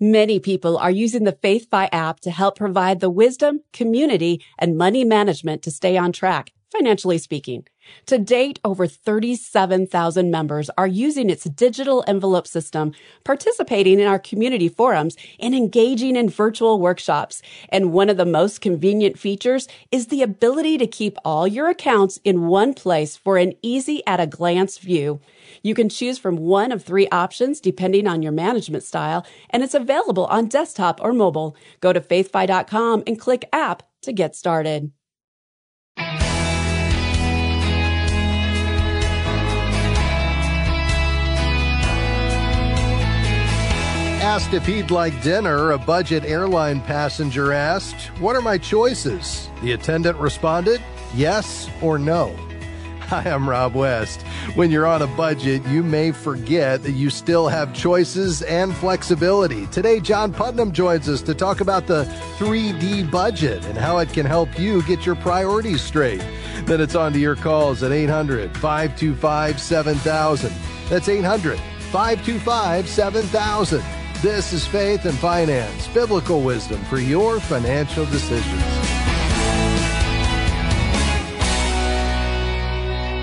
Many people are using the FaithFi app to help provide the wisdom, community, and money management to stay on track, financially speaking. To date, over 37,000 members are using its digital envelope system, participating in our community forums, and engaging in virtual workshops. And one of the most convenient features is the ability to keep all your accounts in one place for an easy at a glance view. You can choose from one of three options depending on your management style, and it's available on desktop or mobile. Go to faithfi.com and click app to get started. Asked if he'd like dinner, a budget airline passenger asked, What are my choices? The attendant responded, Yes or no. Hi, I'm Rob West. When you're on a budget, you may forget that you still have choices and flexibility. Today, John Putnam joins us to talk about the 3D budget and how it can help you get your priorities straight. Then it's on to your calls at 800 525 7000. That's 800 525 7000. This is Faith and Finance, biblical wisdom for your financial decisions.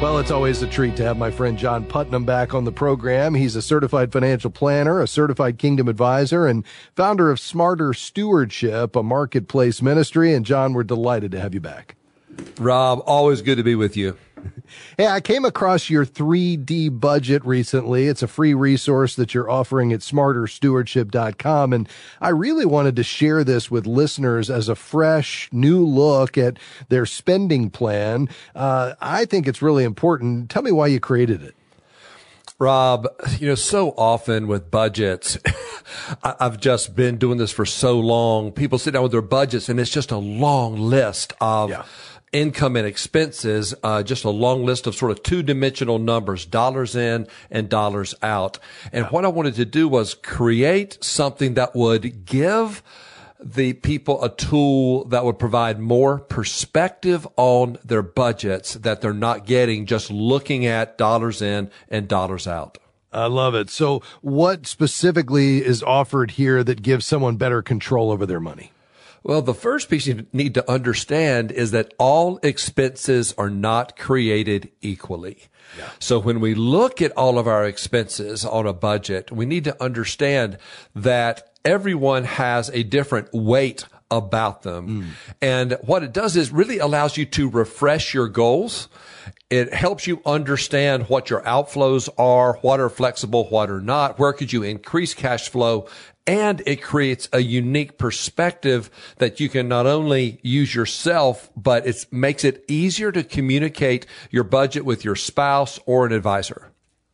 Well, it's always a treat to have my friend John Putnam back on the program. He's a certified financial planner, a certified kingdom advisor, and founder of Smarter Stewardship, a marketplace ministry. And John, we're delighted to have you back. Rob, always good to be with you. Hey, I came across your 3D budget recently. It's a free resource that you're offering at smarterstewardship.com. And I really wanted to share this with listeners as a fresh new look at their spending plan. Uh, I think it's really important. Tell me why you created it. Rob, you know, so often with budgets, I've just been doing this for so long. People sit down with their budgets and it's just a long list of yeah income and expenses, uh, just a long list of sort of two dimensional numbers, dollars in and dollars out. And what I wanted to do was create something that would give the people a tool that would provide more perspective on their budgets that they're not getting just looking at dollars in and dollars out. I love it. So what specifically is offered here that gives someone better control over their money? Well, the first piece you need to understand is that all expenses are not created equally. Yeah. So when we look at all of our expenses on a budget, we need to understand that everyone has a different weight about them. Mm. And what it does is really allows you to refresh your goals. It helps you understand what your outflows are, what are flexible, what are not, where could you increase cash flow and it creates a unique perspective that you can not only use yourself, but it makes it easier to communicate your budget with your spouse or an advisor.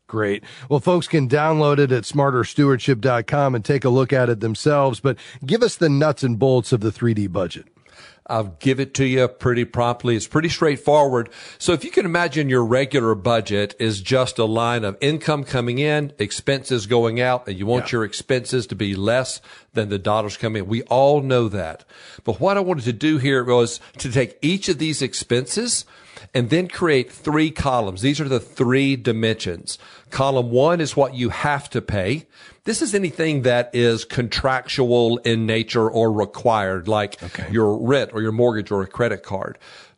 Great. Well, folks can download it at smarterstewardship.com and take a look at it themselves, but give us the nuts and bolts of the 3D budget. I'll give it to you pretty promptly. It's pretty straightforward. So if you can imagine your regular budget is just a line of income coming in, expenses going out, and you want yeah. your expenses to be less than the dollars coming in. We all know that. But what I wanted to do here was to take each of these expenses and then create three columns. These are the three dimensions. Column one is what you have to pay. This is anything that is contractual in nature or required, like okay. your rent or your mortgage or a credit card.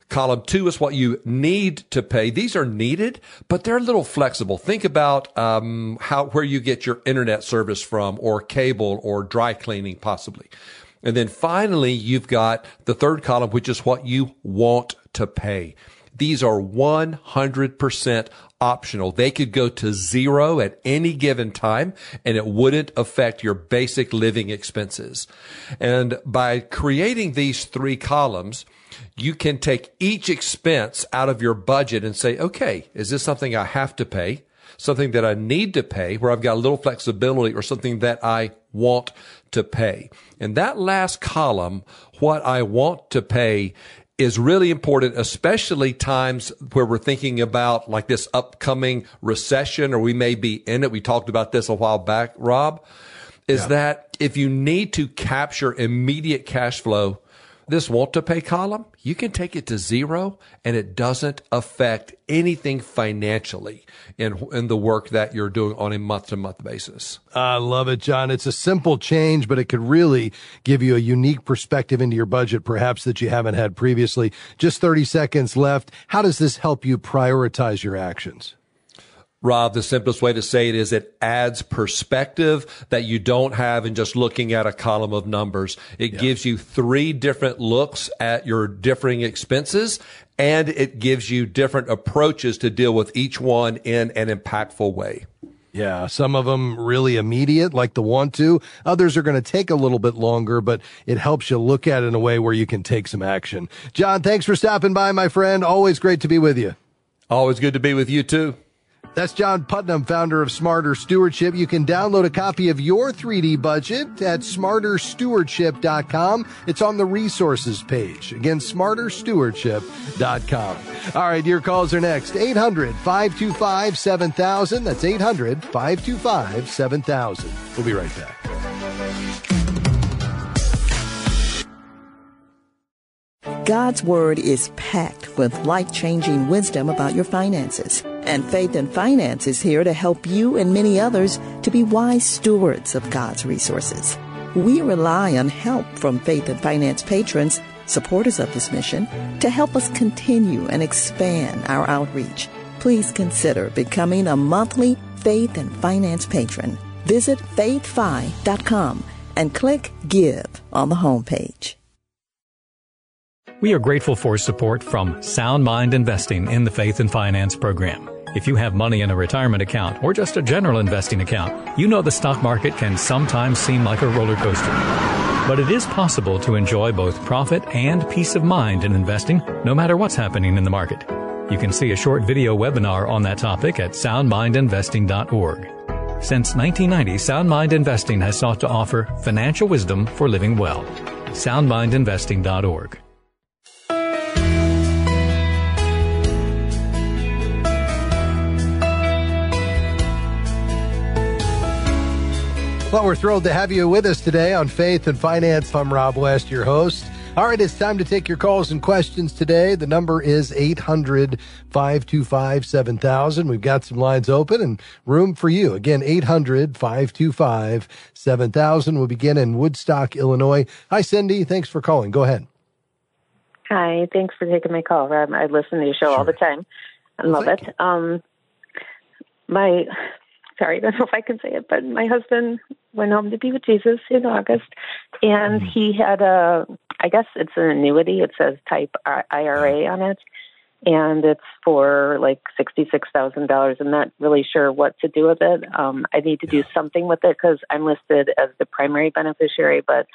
Column two is what you need to pay. These are needed, but they're a little flexible. Think about um, how where you get your internet service from, or cable, or dry cleaning, possibly. And then finally, you've got the third column, which is what you want to pay. These are 100% optional. They could go to zero at any given time and it wouldn't affect your basic living expenses. And by creating these three columns, you can take each expense out of your budget and say, okay, is this something I have to pay? Something that I need to pay where I've got a little flexibility or something that I want to pay. And that last column, what I want to pay is really important, especially times where we're thinking about like this upcoming recession or we may be in it. We talked about this a while back, Rob, is yeah. that if you need to capture immediate cash flow, this want to pay column, you can take it to zero and it doesn't affect anything financially in, in the work that you're doing on a month to month basis. I love it, John. It's a simple change, but it could really give you a unique perspective into your budget, perhaps that you haven't had previously. Just 30 seconds left. How does this help you prioritize your actions? Rob, the simplest way to say it is it adds perspective that you don't have in just looking at a column of numbers. It yeah. gives you three different looks at your differing expenses and it gives you different approaches to deal with each one in an impactful way. Yeah, some of them really immediate, like the want to. Others are going to take a little bit longer, but it helps you look at it in a way where you can take some action. John, thanks for stopping by, my friend. Always great to be with you. Always good to be with you too. That's John Putnam, founder of Smarter Stewardship. You can download a copy of your 3D budget at smarterstewardship.com. It's on the resources page. Again, smarterstewardship.com. All right, your calls are next. 800 525 7000. That's 800 525 7000. We'll be right back. God's Word is packed with life changing wisdom about your finances. And Faith and Finance is here to help you and many others to be wise stewards of God's resources. We rely on help from Faith and Finance patrons, supporters of this mission, to help us continue and expand our outreach. Please consider becoming a monthly Faith and Finance patron. Visit faithfi.com and click Give on the homepage. We are grateful for support from Sound Mind Investing in the Faith and Finance program. If you have money in a retirement account or just a general investing account, you know the stock market can sometimes seem like a roller coaster. But it is possible to enjoy both profit and peace of mind in investing, no matter what's happening in the market. You can see a short video webinar on that topic at soundmindinvesting.org. Since 1990, Sound Mind Investing has sought to offer financial wisdom for living well. soundmindinvesting.org. Well, we're thrilled to have you with us today on Faith and Finance. I'm Rob West, your host. All right, it's time to take your calls and questions today. The number is 800 525 7000. We've got some lines open and room for you. Again, 800 525 7000. We'll begin in Woodstock, Illinois. Hi, Cindy. Thanks for calling. Go ahead. Hi. Thanks for taking my call, Rob. I listen to your show sure. all the time. I love it. Um, my sorry, I don't know if I can say it, but my husband went home to be with Jesus in August, and mm-hmm. he had a, I guess it's an annuity. It says type IRA on it, and it's for like sixty-six thousand dollars. I'm not really sure what to do with it. Um, I need to do something with it because I'm listed as the primary beneficiary, but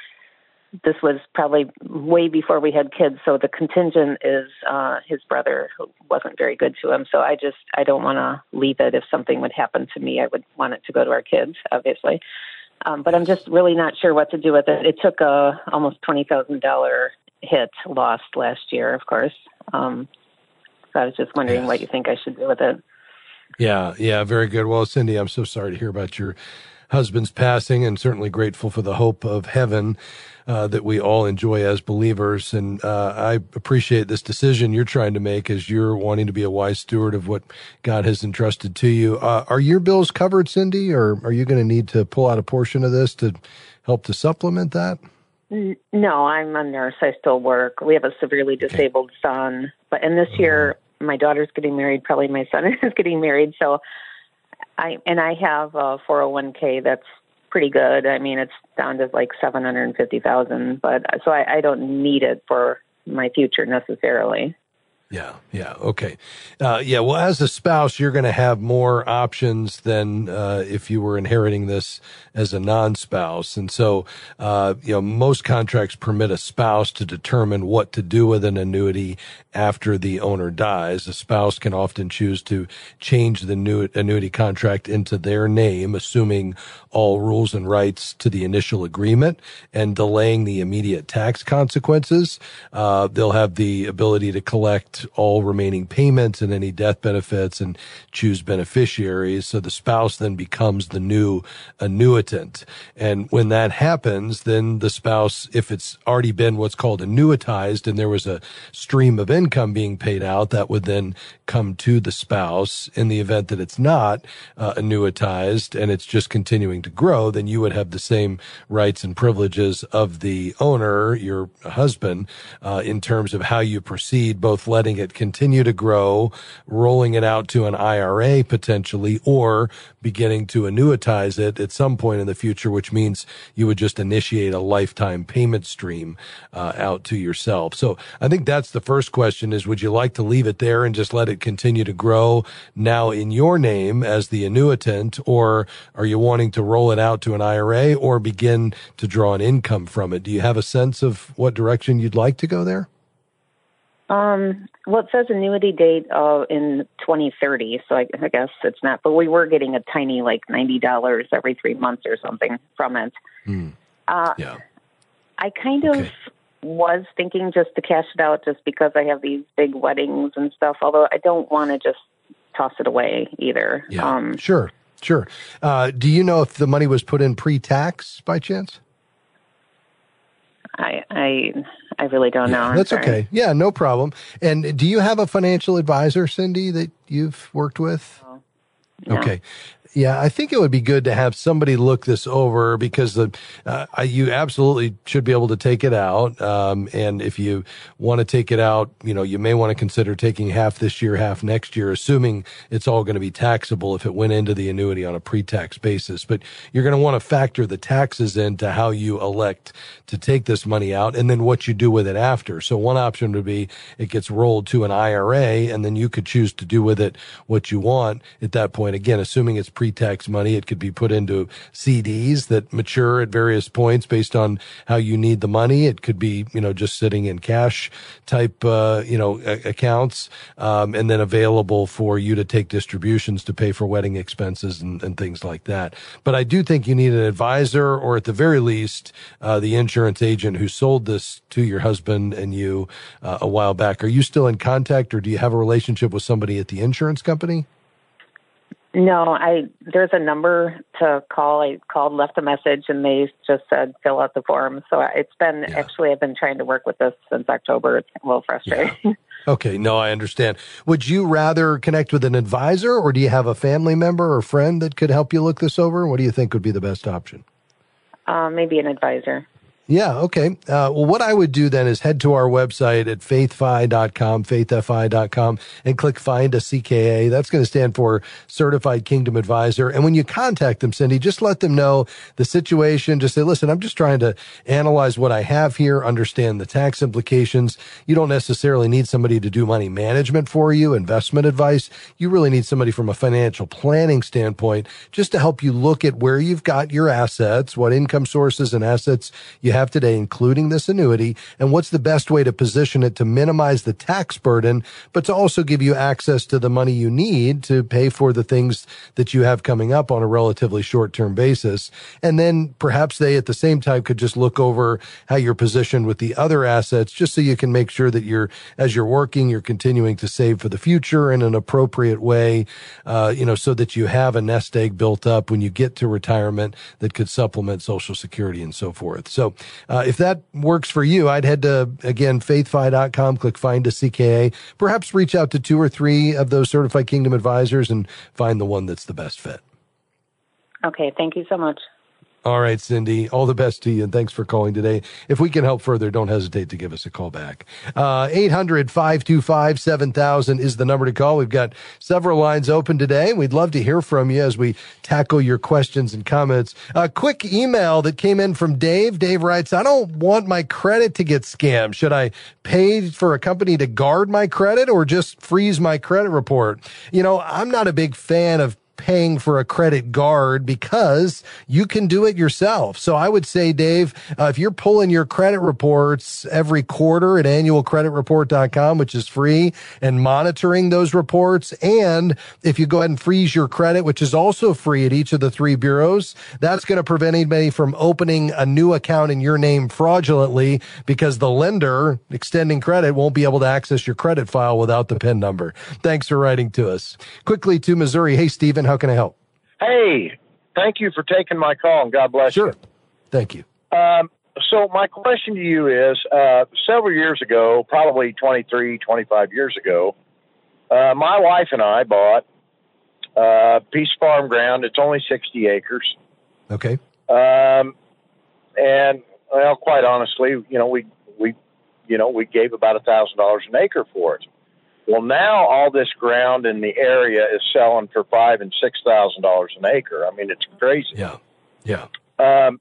this was probably way before we had kids so the contingent is uh his brother who wasn't very good to him. So i just i don't want to leave it. If something would happen to me i would want it to go to our kids obviously. Um but i'm just really not sure what to do with it. It took a almost twenty thousand dollar hit lost last year of course. Um so i was just wondering yes. what you think i should do with it. Yeah yeah very good. Well cindy i'm so sorry to hear about your husband's passing and certainly grateful for the hope of heaven uh, that we all enjoy as believers. And uh, I appreciate this decision you're trying to make as you're wanting to be a wise steward of what God has entrusted to you. Uh, are your bills covered, Cindy, or are you going to need to pull out a portion of this to help to supplement that? No, I'm a nurse. I still work. We have a severely disabled okay. son, but and this year uh-huh. my daughter's getting married. Probably my son is getting married. So I and I have a 401k that's pretty good. I mean, it's down to like 750,000, but so I, I don't need it for my future necessarily. Yeah, yeah, okay. Uh, yeah, well, as a spouse, you're going to have more options than uh, if you were inheriting this as a non spouse. And so, uh, you know, most contracts permit a spouse to determine what to do with an annuity after the owner dies. A spouse can often choose to change the annuity contract into their name, assuming all rules and rights to the initial agreement and delaying the immediate tax consequences. Uh, they'll have the ability to collect all remaining payments and any death benefits and choose beneficiaries. So the spouse then becomes the new annuitant. And when that happens, then the spouse, if it's already been what's called annuitized and there was a stream of income being paid out, that would then come to the spouse. In the event that it's not uh, annuitized and it's just continuing to grow, then you would have the same rights and privileges of the owner, your husband, uh, in terms of how you proceed, both letting it continue to grow, rolling it out to an IRA potentially, or beginning to annuitize it at some point in the future, which means you would just initiate a lifetime payment stream uh, out to yourself. So I think that's the first question is, would you like to leave it there and just let it continue to grow now in your name as the annuitant, or are you wanting to roll it out to an IRA or begin to draw an income from it? Do you have a sense of what direction you'd like to go there? Um, well, it says annuity date uh, in 2030, so I, I guess it's not. But we were getting a tiny, like ninety dollars every three months or something from it. Mm. Uh, yeah. I kind of was thinking just to cash it out, just because I have these big weddings and stuff. Although I don't want to just toss it away either. Yeah. Um, sure. Sure. Uh, do you know if the money was put in pre-tax by chance? I, I, I really don't know. I'm That's sorry. okay. Yeah, no problem. And do you have a financial advisor, Cindy, that you've worked with? No. Okay. Yeah, I think it would be good to have somebody look this over because the uh, you absolutely should be able to take it out. Um, and if you want to take it out, you know, you may want to consider taking half this year, half next year, assuming it's all going to be taxable if it went into the annuity on a pre-tax basis. But you're going to want to factor the taxes into how you elect to take this money out and then what you do with it after. So one option would be it gets rolled to an IRA and then you could choose to do with it what you want at that point. Again, assuming it's pre-tax money, it could be put into CDs that mature at various points based on how you need the money. It could be, you know, just sitting in cash type, uh, you know, a- accounts, um, and then available for you to take distributions to pay for wedding expenses and, and things like that. But I do think you need an advisor or at the very least, uh, the insurance agent who sold this to your husband and you uh, a while back. Are you still in contact or do you have a relationship with somebody at the insurance company? No, I there's a number to call. I called, left a message, and they just said fill out the form. So it's been Yeah. actually I've been trying to work with this since October. It's a little frustrating. Okay, no, I understand. Would you rather connect with an advisor or do you have a family member or friend that could help you look this over? What do you think would be the best option? uh, maybe an advisor. Yeah, okay. Uh, well, what I would do then is head to our website at faithfi.com, faithfi.com, and click find a CKA. That's going to stand for Certified Kingdom Advisor. And when you contact them, Cindy, just let them know the situation. Just say, listen, I'm just trying to analyze what I have here, understand the tax implications. You don't necessarily need somebody to do money management for you, investment advice. You really need somebody from a financial planning standpoint just to help you look at where you've got your assets, what income sources and assets you have today, including this annuity, and what's the best way to position it to minimize the tax burden, but to also give you access to the money you need to pay for the things that you have coming up on a relatively short term basis. And then perhaps they at the same time could just look over how you're positioned with the other assets, just so you can make sure that you're, as you're working, you're continuing to save for the future in an appropriate way, uh, you know, so that you have a nest egg built up when you get to retirement that could supplement social security and so forth. So, uh, if that works for you, I'd head to, again, faithfi.com, click find a CKA, perhaps reach out to two or three of those certified kingdom advisors and find the one that's the best fit. Okay, thank you so much. All right, Cindy, all the best to you, and thanks for calling today. If we can help further, don't hesitate to give us a call back. Uh, 800 525 7000 is the number to call. We've got several lines open today. We'd love to hear from you as we tackle your questions and comments. A quick email that came in from Dave. Dave writes, I don't want my credit to get scammed. Should I pay for a company to guard my credit or just freeze my credit report? You know, I'm not a big fan of paying for a credit guard because you can do it yourself. So I would say, Dave, uh, if you're pulling your credit reports every quarter at annualcreditreport.com, which is free and monitoring those reports. And if you go ahead and freeze your credit, which is also free at each of the three bureaus, that's going to prevent anybody from opening a new account in your name fraudulently because the lender extending credit won't be able to access your credit file without the PIN number. Thanks for writing to us. Quickly to Missouri. Hey, Stephen, how can I help? Hey, thank you for taking my call and God bless sure. you. Sure. Thank you. Um, so my question to you is, uh, several years ago, probably 23, 25 years ago, uh, my wife and I bought a piece of farm ground. It's only 60 acres. Okay. Um, and well, quite honestly, you know, we, we, you know, we gave about a thousand dollars an acre for it. Well, now all this ground in the area is selling for five and six thousand dollars an acre. I mean, it's crazy. Yeah. Yeah. Um,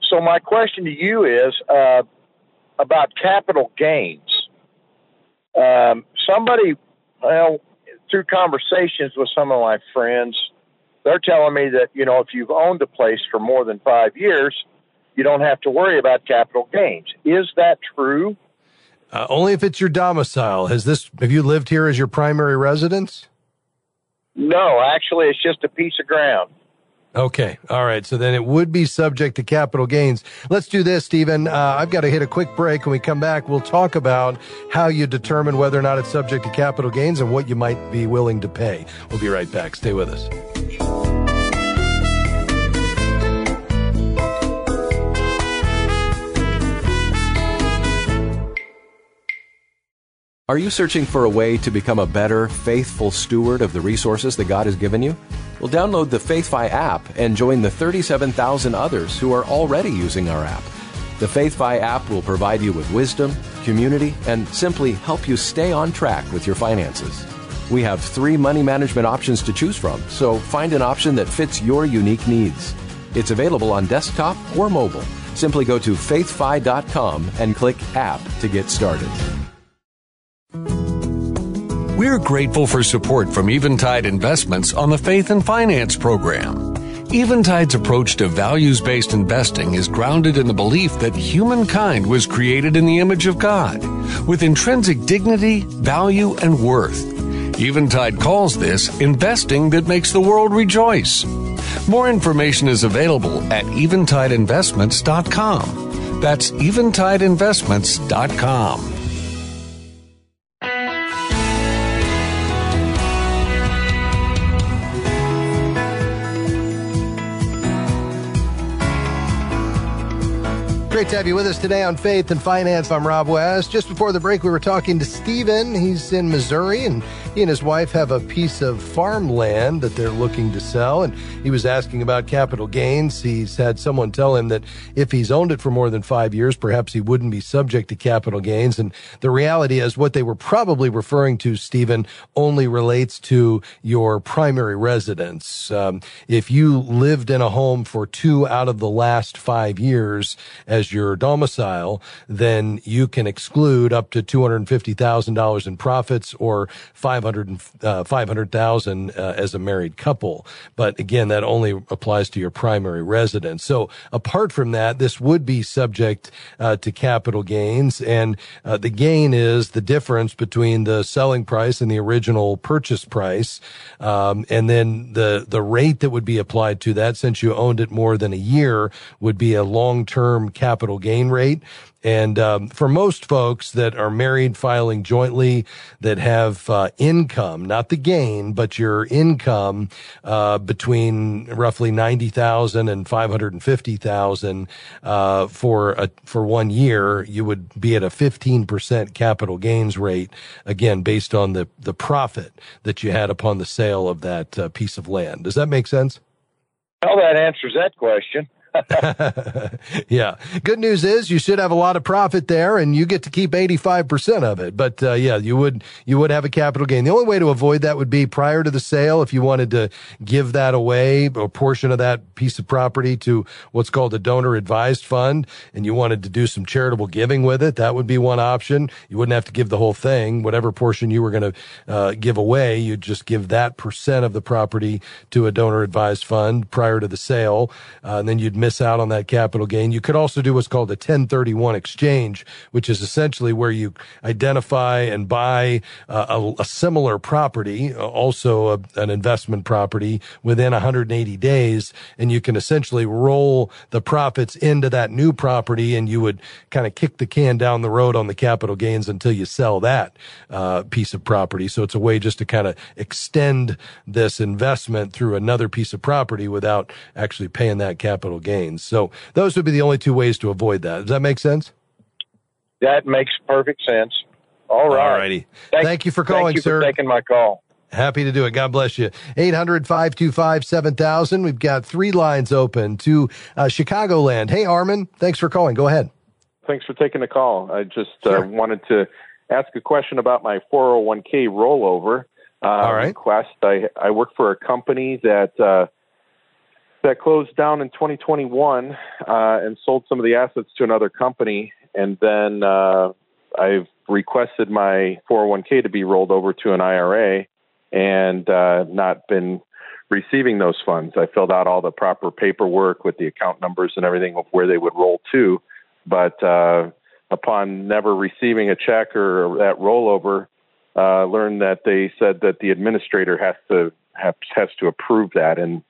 so my question to you is uh, about capital gains. Um, somebody, well, through conversations with some of my friends, they're telling me that you know if you've owned a place for more than five years, you don't have to worry about capital gains. Is that true? Uh, only if it's your domicile. Has this? Have you lived here as your primary residence? No, actually, it's just a piece of ground. Okay. All right. So then it would be subject to capital gains. Let's do this, Stephen. Uh, I've got to hit a quick break. When we come back, we'll talk about how you determine whether or not it's subject to capital gains and what you might be willing to pay. We'll be right back. Stay with us. Are you searching for a way to become a better, faithful steward of the resources that God has given you? Well, download the FaithFi app and join the 37,000 others who are already using our app. The FaithFi app will provide you with wisdom, community, and simply help you stay on track with your finances. We have three money management options to choose from, so find an option that fits your unique needs. It's available on desktop or mobile. Simply go to faithfi.com and click App to get started. We're grateful for support from Eventide Investments on the Faith and Finance program. Eventide's approach to values based investing is grounded in the belief that humankind was created in the image of God, with intrinsic dignity, value, and worth. Eventide calls this investing that makes the world rejoice. More information is available at eventideinvestments.com. That's eventideinvestments.com. to have you with us today on Faith and Finance. I'm Rob West. Just before the break, we were talking to Stephen. He's in Missouri, and he and his wife have a piece of farmland that they're looking to sell. And he was asking about capital gains. He's had someone tell him that if he's owned it for more than five years, perhaps he wouldn't be subject to capital gains. And the reality is, what they were probably referring to, Stephen, only relates to your primary residence. Um, if you lived in a home for two out of the last five years as your domicile, then you can exclude up to $250,000 in profits or 500, uh, 500,000 uh, as a married couple. But again, that only applies to your primary residence. So apart from that, this would be subject uh, to capital gains. And uh, the gain is the difference between the selling price and the original purchase price. Um, and then the, the rate that would be applied to that since you owned it more than a year would be a long-term capital capital gain rate. And um, for most folks that are married, filing jointly, that have uh, income, not the gain, but your income uh, between roughly ninety thousand and five hundred and fifty thousand uh, for a, for one year, you would be at a fifteen percent capital gains rate. Again, based on the the profit that you had upon the sale of that uh, piece of land. Does that make sense? Well, that answers that question. yeah. Good news is you should have a lot of profit there and you get to keep 85% of it. But, uh, yeah, you would, you would have a capital gain. The only way to avoid that would be prior to the sale. If you wanted to give that away, a portion of that piece of property to what's called a donor advised fund and you wanted to do some charitable giving with it, that would be one option. You wouldn't have to give the whole thing. Whatever portion you were going to, uh, give away, you'd just give that percent of the property to a donor advised fund prior to the sale. Uh, and then you'd miss out on that capital gain. You could also do what's called a 1031 exchange, which is essentially where you identify and buy uh, a, a, similar property, uh, also a, an investment property within 180 days. And you can essentially roll the profits into that new property and you would kind of kick the can down the road on the capital gains until you sell that uh, piece of property. So it's a way just to kind of extend this investment through another piece of property without actually paying that capital gains. So those would be the only two ways to avoid that. Does that make sense? That makes perfect sense. All right. All righty. Thank, thank, you for calling, thank you sir. For taking my call. Happy to do it. God bless you. 800 525 7000. We've got three lines open to uh, Chicagoland. Hey, Armin, thanks for calling. Go ahead. Thanks for taking the call. I just uh, sure. uh, wanted to ask a question about my 401k rollover uh, All right. request. I, I work for a company that uh, that closed down in 2021 uh, and sold some of the assets to another company, and then uh, I've requested my 401k to be rolled over to an IRA, and uh, not been receiving those funds. I filled out all the proper paperwork with the account numbers and everything of where they would roll to, but uh, upon never receiving a check or that rollover, uh, learned that they said that the administrator has to have, has to approve that, and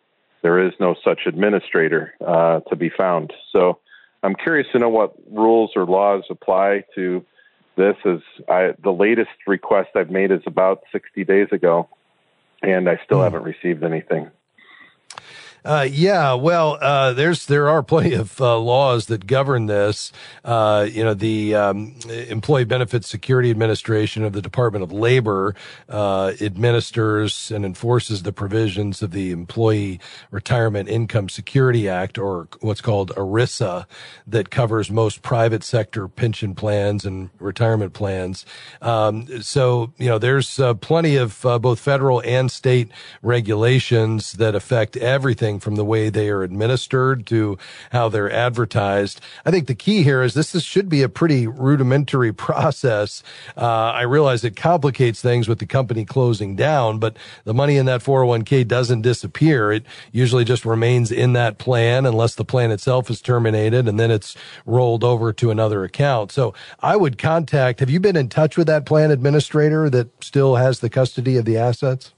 there is no such administrator uh, to be found. So I'm curious to know what rules or laws apply to this. As I, the latest request I've made is about 60 days ago, and I still mm. haven't received anything. Uh, yeah, well, uh, there's there are plenty of uh, laws that govern this. Uh, you know, the um, Employee Benefits Security Administration of the Department of Labor uh, administers and enforces the provisions of the Employee Retirement Income Security Act, or what's called ERISA, that covers most private sector pension plans and retirement plans. Um, so, you know, there's uh, plenty of both federal and state regulations that affect everything from the way they are administered to how they're advertised. I think the key here is this is, should be a pretty rudimentary process. Uh, I realize it complicates things with the company closing down, but the money in that 401k doesn't disappear. It usually just remains in that plan unless the plan itself is terminated and then it's rolled over to another account. So I would contact, have you been in touch with that plan administrator that still has the custody of the assets?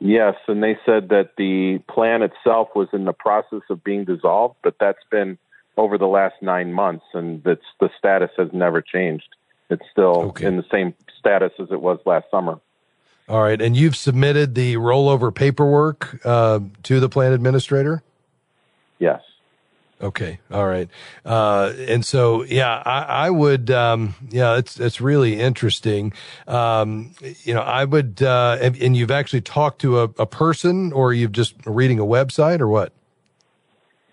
Yes, and they said that the plan itself was in the process of being dissolved, but that's been over the last nine months, and that's the status has never changed. It's still okay. in the same status as it was last summer. All right, and you've submitted the rollover paperwork uh, to the plan administrator. Yes. Okay. All right. Uh, and so, yeah, I, I would, um, yeah, it's, it's really interesting. Um, you know, I would, uh, and, and, you've actually talked to a, a, person or you've just reading a website or what?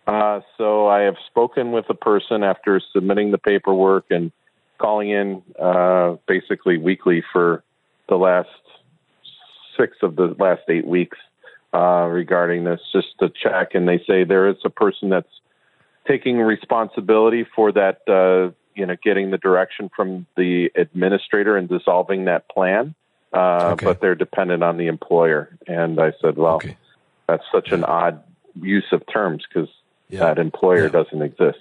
Uh, so I have spoken with a person after submitting the paperwork and calling in, uh, basically weekly for the last six of the last eight weeks, uh, regarding this, just to check. And they say there is a person that's, taking responsibility for that, uh, you know, getting the direction from the administrator and dissolving that plan. Uh, okay. But they're dependent on the employer. And I said, well, okay. that's such an odd use of terms because yeah. that employer yeah. doesn't exist.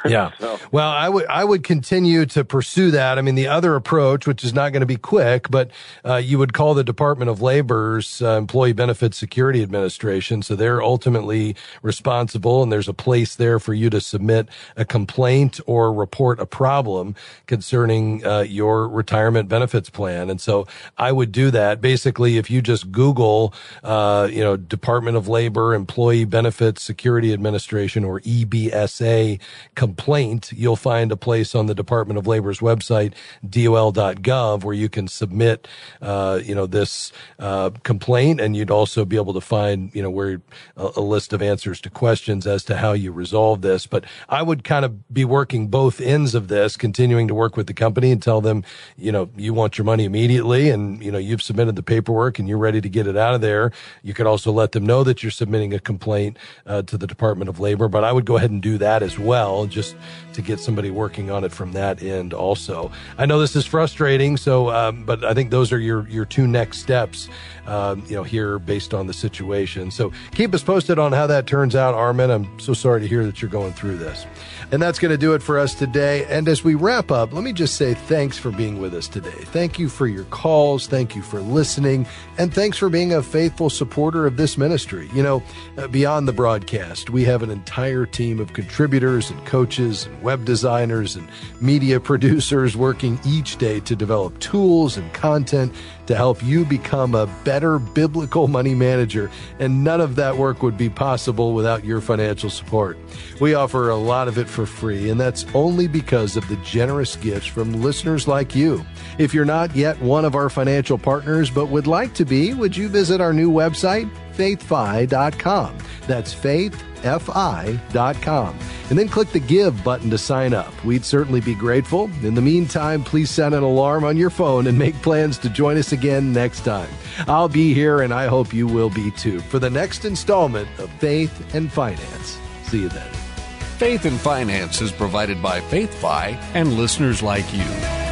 Yeah. so. Well, I would I would continue to pursue that. I mean, the other approach, which is not going to be quick, but uh, you would call the Department of Labor's uh, Employee Benefits Security Administration. So they're ultimately responsible, and there's a place there for you to submit a complaint or report a problem concerning uh, your retirement benefits plan. And so I would do that. Basically, if you just Google, uh, you know, Department of Labor Employee Benefits Security Administration or EBSA complaint, you'll find a place on the Department of Labor's website, dol.gov, where you can submit, uh, you know, this uh, complaint, and you'd also be able to find, you know, where a, a list of answers to questions as to how you resolve this. But I would kind of be working both ends of this, continuing to work with the company and tell them, you know, you want your money immediately, and you know, you've submitted the paperwork and you're ready to get it out of there. You could also let them know that you're submitting a complaint uh, to the Department of Labor, but I would go ahead and do that as well, just to get somebody working on it from that end. Also, I know this is frustrating, so um, but I think those are your your two next steps, um, you know, here based on the situation. So keep us posted on how that turns out, Armin. I'm so sorry to hear that you're going through this. And that's going to do it for us today. And as we wrap up, let me just say thanks for being with us today. Thank you for your calls. Thank you for listening. And thanks for being a faithful supporter of this ministry. You know, uh, beyond the broadcast, we have an entire team of contributors and coaches and web designers and media producers working each day to develop tools and content to help you become a better biblical money manager. And none of that work would be possible without your financial support. We offer a lot of it for free, and that's only because of the generous gifts from listeners like you. If you're not yet one of our financial partners but would like to be, would you visit our new website, faithfi.com? That's faithfi.com. And then click the Give button to sign up. We'd certainly be grateful. In the meantime, please set an alarm on your phone and make plans to join us again next time. I'll be here, and I hope you will be too, for the next installment of Faith and Finance. See you then. Faith and Finance is provided by FaithFi and listeners like you.